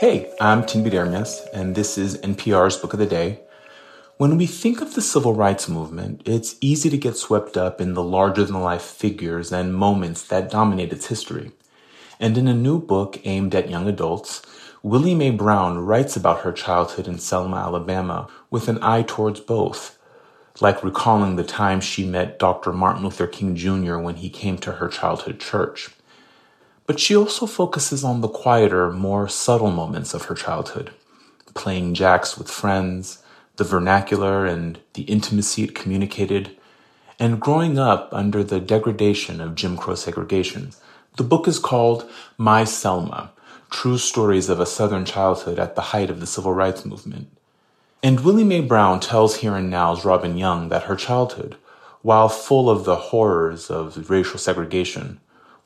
Hey, I'm Tinbete Ermyas, and this is NPR's Book of the Day. When we think of the civil rights movement, it's easy to get swept up in the larger than life figures and moments that dominate its history. And in a new book aimed at young adults, Willie Mae Brown writes about her childhood in Selma, Alabama, with an eye towards both, like recalling the time she met Dr. Martin Luther King Jr. when he came to her childhood church. But she also focuses on the quieter, more subtle moments of her childhood, playing jacks with friends, the vernacular and the intimacy it communicated, and growing up under the degradation of Jim Crow segregation. The book is called My Selma True Stories of a Southern Childhood at the Height of the Civil Rights Movement. And Willie Mae Brown tells Here and Now's Robin Young that her childhood, while full of the horrors of racial segregation,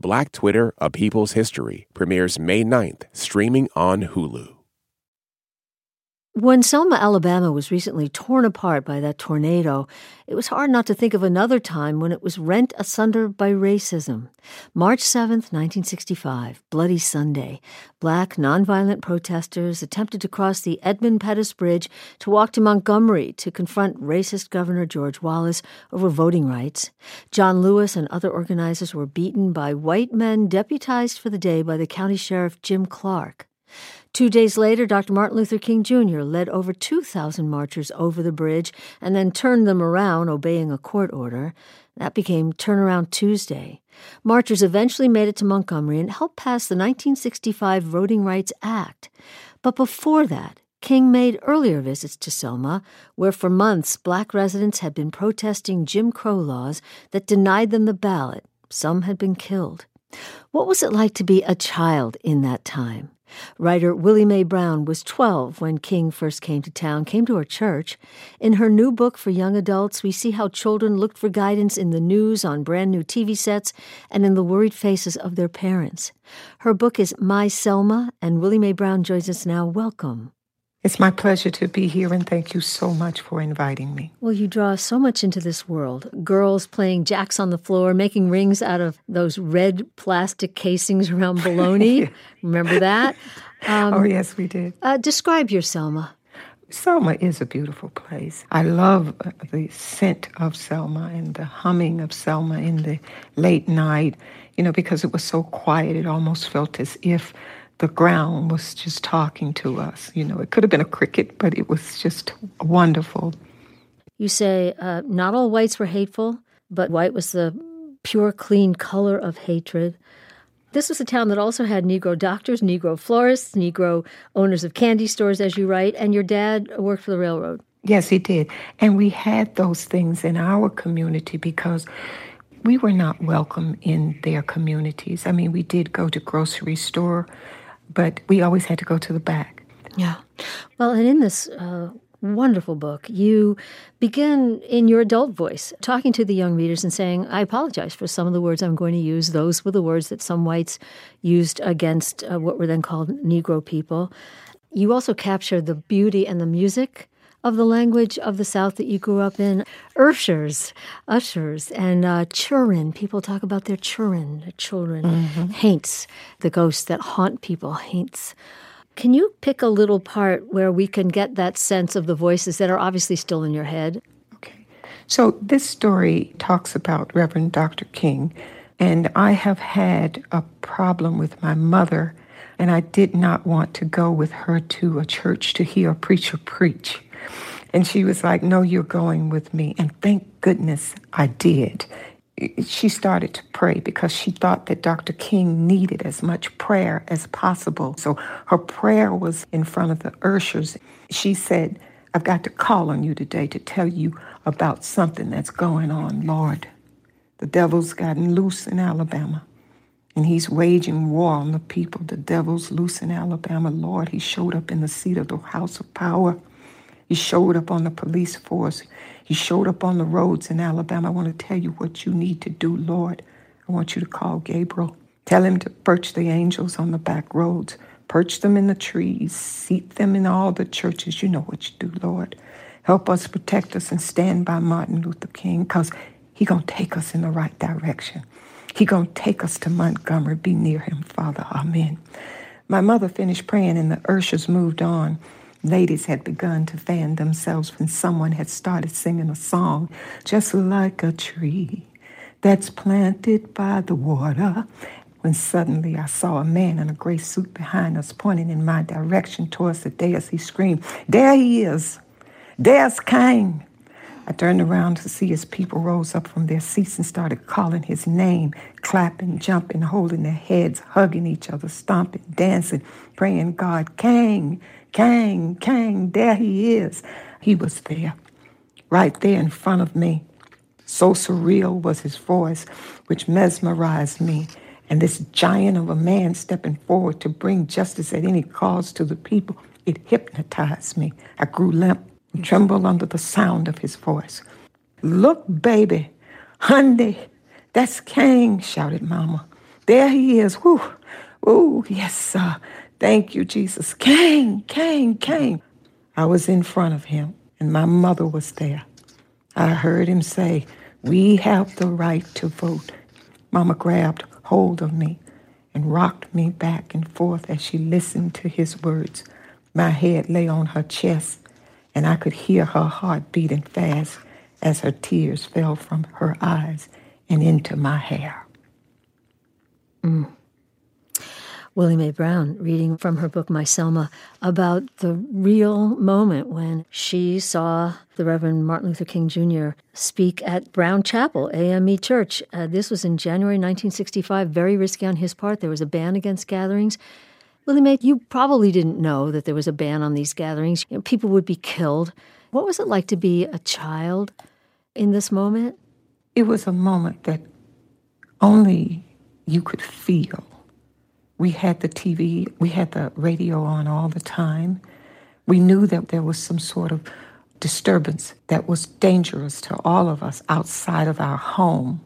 Black Twitter, A People's History premieres May 9th, streaming on Hulu. When Selma, Alabama was recently torn apart by that tornado, it was hard not to think of another time when it was rent asunder by racism. March 7th, 1965, Bloody Sunday. Black nonviolent protesters attempted to cross the Edmund Pettus Bridge to walk to Montgomery to confront racist Governor George Wallace over voting rights. John Lewis and other organizers were beaten by white men deputized for the day by the county sheriff Jim Clark. Two days later, Dr. Martin Luther King Jr. led over 2,000 marchers over the bridge and then turned them around, obeying a court order. That became Turnaround Tuesday. Marchers eventually made it to Montgomery and helped pass the 1965 Voting Rights Act. But before that, King made earlier visits to Selma, where for months black residents had been protesting Jim Crow laws that denied them the ballot. Some had been killed. What was it like to be a child in that time? Writer Willie Mae Brown was 12 when King first came to town, came to her church. In her new book for young adults, we see how children looked for guidance in the news, on brand new TV sets, and in the worried faces of their parents. Her book is My Selma, and Willie Mae Brown joins us now. Welcome. It's my pleasure to be here, and thank you so much for inviting me. Well, you draw so much into this world. Girls playing jacks on the floor, making rings out of those red plastic casings around bologna. Remember that? Um, oh, yes, we did. Uh, describe your Selma. Selma is a beautiful place. I love uh, the scent of Selma and the humming of Selma in the late night, you know, because it was so quiet, it almost felt as if the ground was just talking to us. You know, it could have been a cricket, but it was just wonderful. You say uh, not all whites were hateful, but white was the pure, clean color of hatred. This was a town that also had Negro doctors, Negro florists, Negro owners of candy stores, as you write, and your dad worked for the railroad. Yes, he did. And we had those things in our community because we were not welcome in their communities. I mean, we did go to grocery store but we always had to go to the back. Yeah. Well, and in this uh, wonderful book, you begin in your adult voice talking to the young readers and saying, I apologize for some of the words I'm going to use. Those were the words that some whites used against uh, what were then called Negro people. You also capture the beauty and the music of the language of the South that you grew up in. Urshers, ushers, and uh, children. People talk about their churin, their children. Mm-hmm. Haints, the ghosts that haunt people. Haints. Can you pick a little part where we can get that sense of the voices that are obviously still in your head? Okay. So this story talks about Reverend Dr. King, and I have had a problem with my mother, and I did not want to go with her to a church to hear a preacher preach. And she was like, No, you're going with me. And thank goodness I did. She started to pray because she thought that Dr. King needed as much prayer as possible. So her prayer was in front of the Urshers. She said, I've got to call on you today to tell you about something that's going on, Lord. The devil's gotten loose in Alabama. and he's waging war on the people. The devil's loose in Alabama. Lord, he showed up in the seat of the House of Power. He showed up on the police force. He showed up on the roads in Alabama. I want to tell you what you need to do, Lord. I want you to call Gabriel. Tell him to perch the angels on the back roads, perch them in the trees, seat them in all the churches. You know what you do, Lord. Help us, protect us, and stand by Martin Luther King, because he going to take us in the right direction. He gonna take us to Montgomery. Be near him, Father. Amen. My mother finished praying and the ushers moved on. Ladies had begun to fan themselves when someone had started singing a song, just like a tree that's planted by the water. When suddenly I saw a man in a gray suit behind us pointing in my direction towards the dais. He screamed, There he is! There's King! I turned around to see his people rose up from their seats and started calling his name, clapping, jumping, holding their heads, hugging each other, stomping, dancing, praying, God, King, King, King, there he is. He was there, right there in front of me. So surreal was his voice, which mesmerized me. And this giant of a man stepping forward to bring justice at any cost to the people, it hypnotized me. I grew limp and trembled under the sound of his voice. Look, baby, Hundy, that's King, shouted Mama. There he is. Whoo, whoo, yes, sir. Thank you, Jesus. King, King, King. I was in front of him, and my mother was there. I heard him say, We have the right to vote. Mama grabbed hold of me and rocked me back and forth as she listened to his words. My head lay on her chest, and I could hear her heart beating fast as her tears fell from her eyes and into my hair. Mm. Willie Mae Brown reading from her book My Selma about the real moment when she saw the Reverend Martin Luther King Jr. speak at Brown Chapel, AME Church. Uh, this was in January 1965, very risky on his part. There was a ban against gatherings. Willie Mae, you probably didn't know that there was a ban on these gatherings. You know, people would be killed. What was it like to be a child in this moment? It was a moment that only you could feel. We had the TV, we had the radio on all the time. We knew that there was some sort of disturbance that was dangerous to all of us outside of our home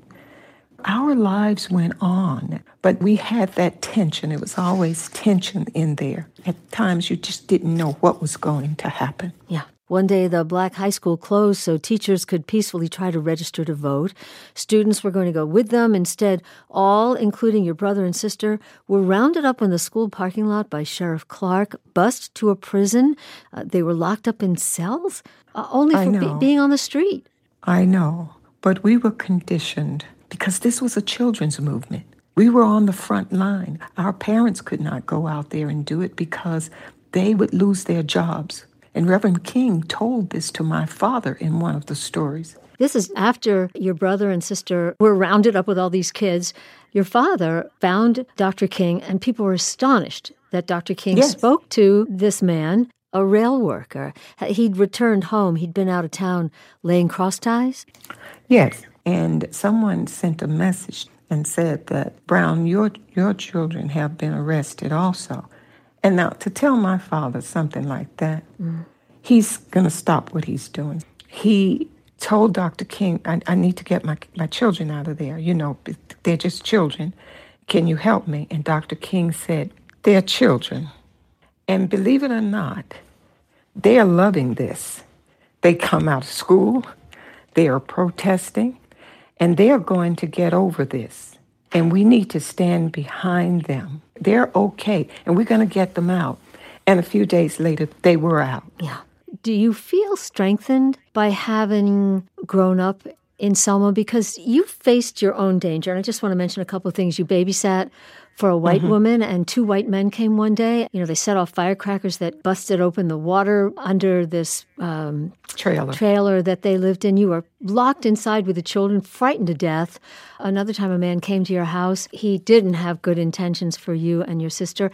our lives went on, but we had that tension. It was always tension in there. At times, you just didn't know what was going to happen. Yeah. One day, the black high school closed so teachers could peacefully try to register to vote. Students were going to go with them. Instead, all, including your brother and sister, were rounded up in the school parking lot by Sheriff Clark, bused to a prison. Uh, they were locked up in cells, uh, only for be- being on the street. I know, but we were conditioned because this was a children's movement. We were on the front line. Our parents could not go out there and do it because they would lose their jobs. And Reverend King told this to my father in one of the stories. This is after your brother and sister were rounded up with all these kids. Your father found Dr. King, and people were astonished that Dr. King yes. spoke to this man, a rail worker. He'd returned home, he'd been out of town laying cross ties. Yes. And someone sent a message and said that, Brown, your, your children have been arrested also. And now to tell my father something like that, mm. he's going to stop what he's doing. He told Dr. King, I, I need to get my, my children out of there. You know, they're just children. Can you help me? And Dr. King said, They're children. And believe it or not, they are loving this. They come out of school, they are protesting, and they're going to get over this. And we need to stand behind them. They're okay, and we're going to get them out. And a few days later, they were out. Yeah. Do you feel strengthened by having grown up in Selma? Because you faced your own danger. And I just want to mention a couple of things. You babysat for a white mm-hmm. woman, and two white men came one day. You know, they set off firecrackers that busted open the water under this um, trailer. trailer that they lived in. You were locked inside with the children, frightened to death. Another time, a man came to your house. He didn't have good intentions for you and your sister.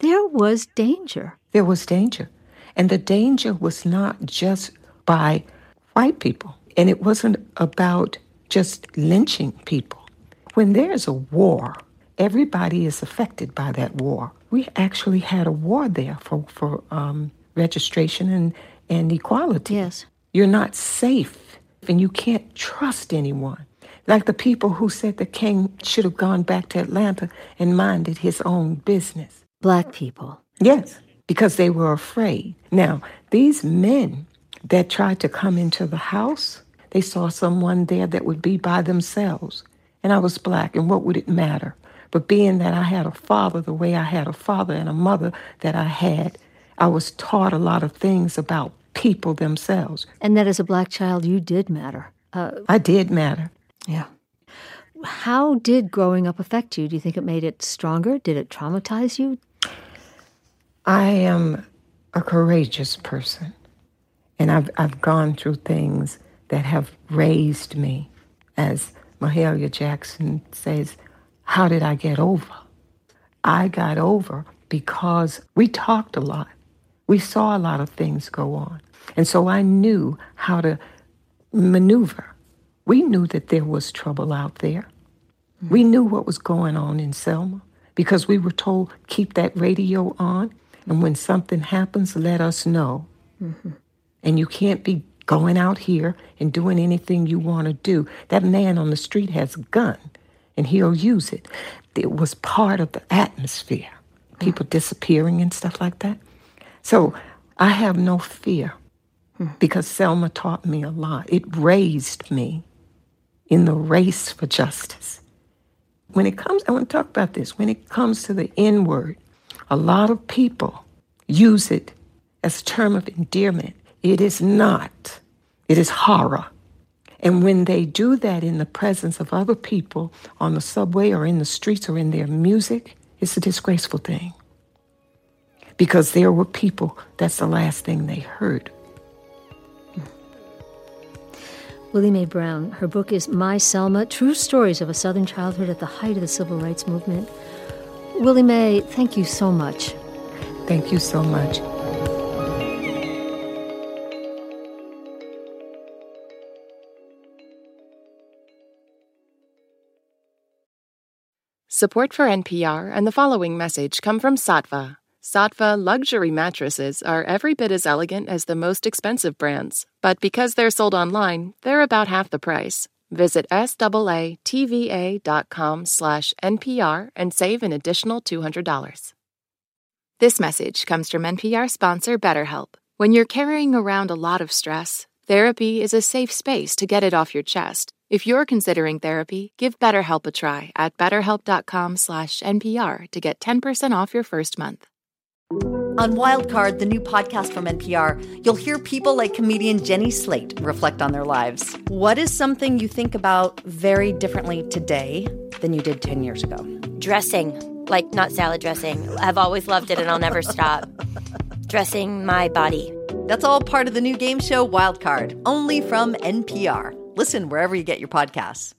There was danger. There was danger. And the danger was not just by white people, and it wasn't about just lynching people. When there's a war, everybody is affected by that war. We actually had a war there for, for um, registration and, and equality. Yes. You're not safe and you can't trust anyone. Like the people who said the king should have gone back to Atlanta and minded his own business. Black people. Yes, because they were afraid. Now, these men that tried to come into the house, they saw someone there that would be by themselves. And I was black, and what would it matter? But being that I had a father the way I had a father and a mother that I had, I was taught a lot of things about people themselves. And that as a black child, you did matter. Uh, I did matter. Yeah. How did growing up affect you? Do you think it made it stronger? Did it traumatize you? I am a courageous person. And I've, I've gone through things that have raised me. As Mahalia Jackson says, How did I get over? I got over because we talked a lot. We saw a lot of things go on. And so I knew how to maneuver. We knew that there was trouble out there. Mm-hmm. We knew what was going on in Selma because we were told, keep that radio on. And when something happens, let us know. Mm-hmm. And you can't be going out here and doing anything you want to do. That man on the street has a gun and he'll use it. It was part of the atmosphere. People mm-hmm. disappearing and stuff like that. So I have no fear because Selma taught me a lot. It raised me in the race for justice. When it comes, I want to talk about this. When it comes to the N word, a lot of people use it as a term of endearment. It is not, it is horror. And when they do that in the presence of other people on the subway or in the streets or in their music, it's a disgraceful thing. Because there were people, that's the last thing they heard. Willie Mae Brown. Her book is My Selma True Stories of a Southern Childhood at the Height of the Civil Rights Movement. Willie Mae, thank you so much. Thank you so much. Support for NPR and the following message come from Saatva Saatva luxury mattresses are every bit as elegant as the most expensive brands, but because they're sold online, they're about half the price. Visit SAATVA.com slash NPR and save an additional $200. This message comes from NPR sponsor BetterHelp. When you're carrying around a lot of stress, therapy is a safe space to get it off your chest. If you're considering therapy, give BetterHelp a try at betterhelp.com slash NPR to get 10% off your first month. On Wildcard, the new podcast from NPR, you'll hear people like comedian Jenny Slate reflect on their lives. What is something you think about very differently today than you did 10 years ago? Dressing, like not salad dressing. I've always loved it and I'll never stop. Dressing my body. That's all part of the new game show Wildcard, only from NPR. Listen wherever you get your podcasts.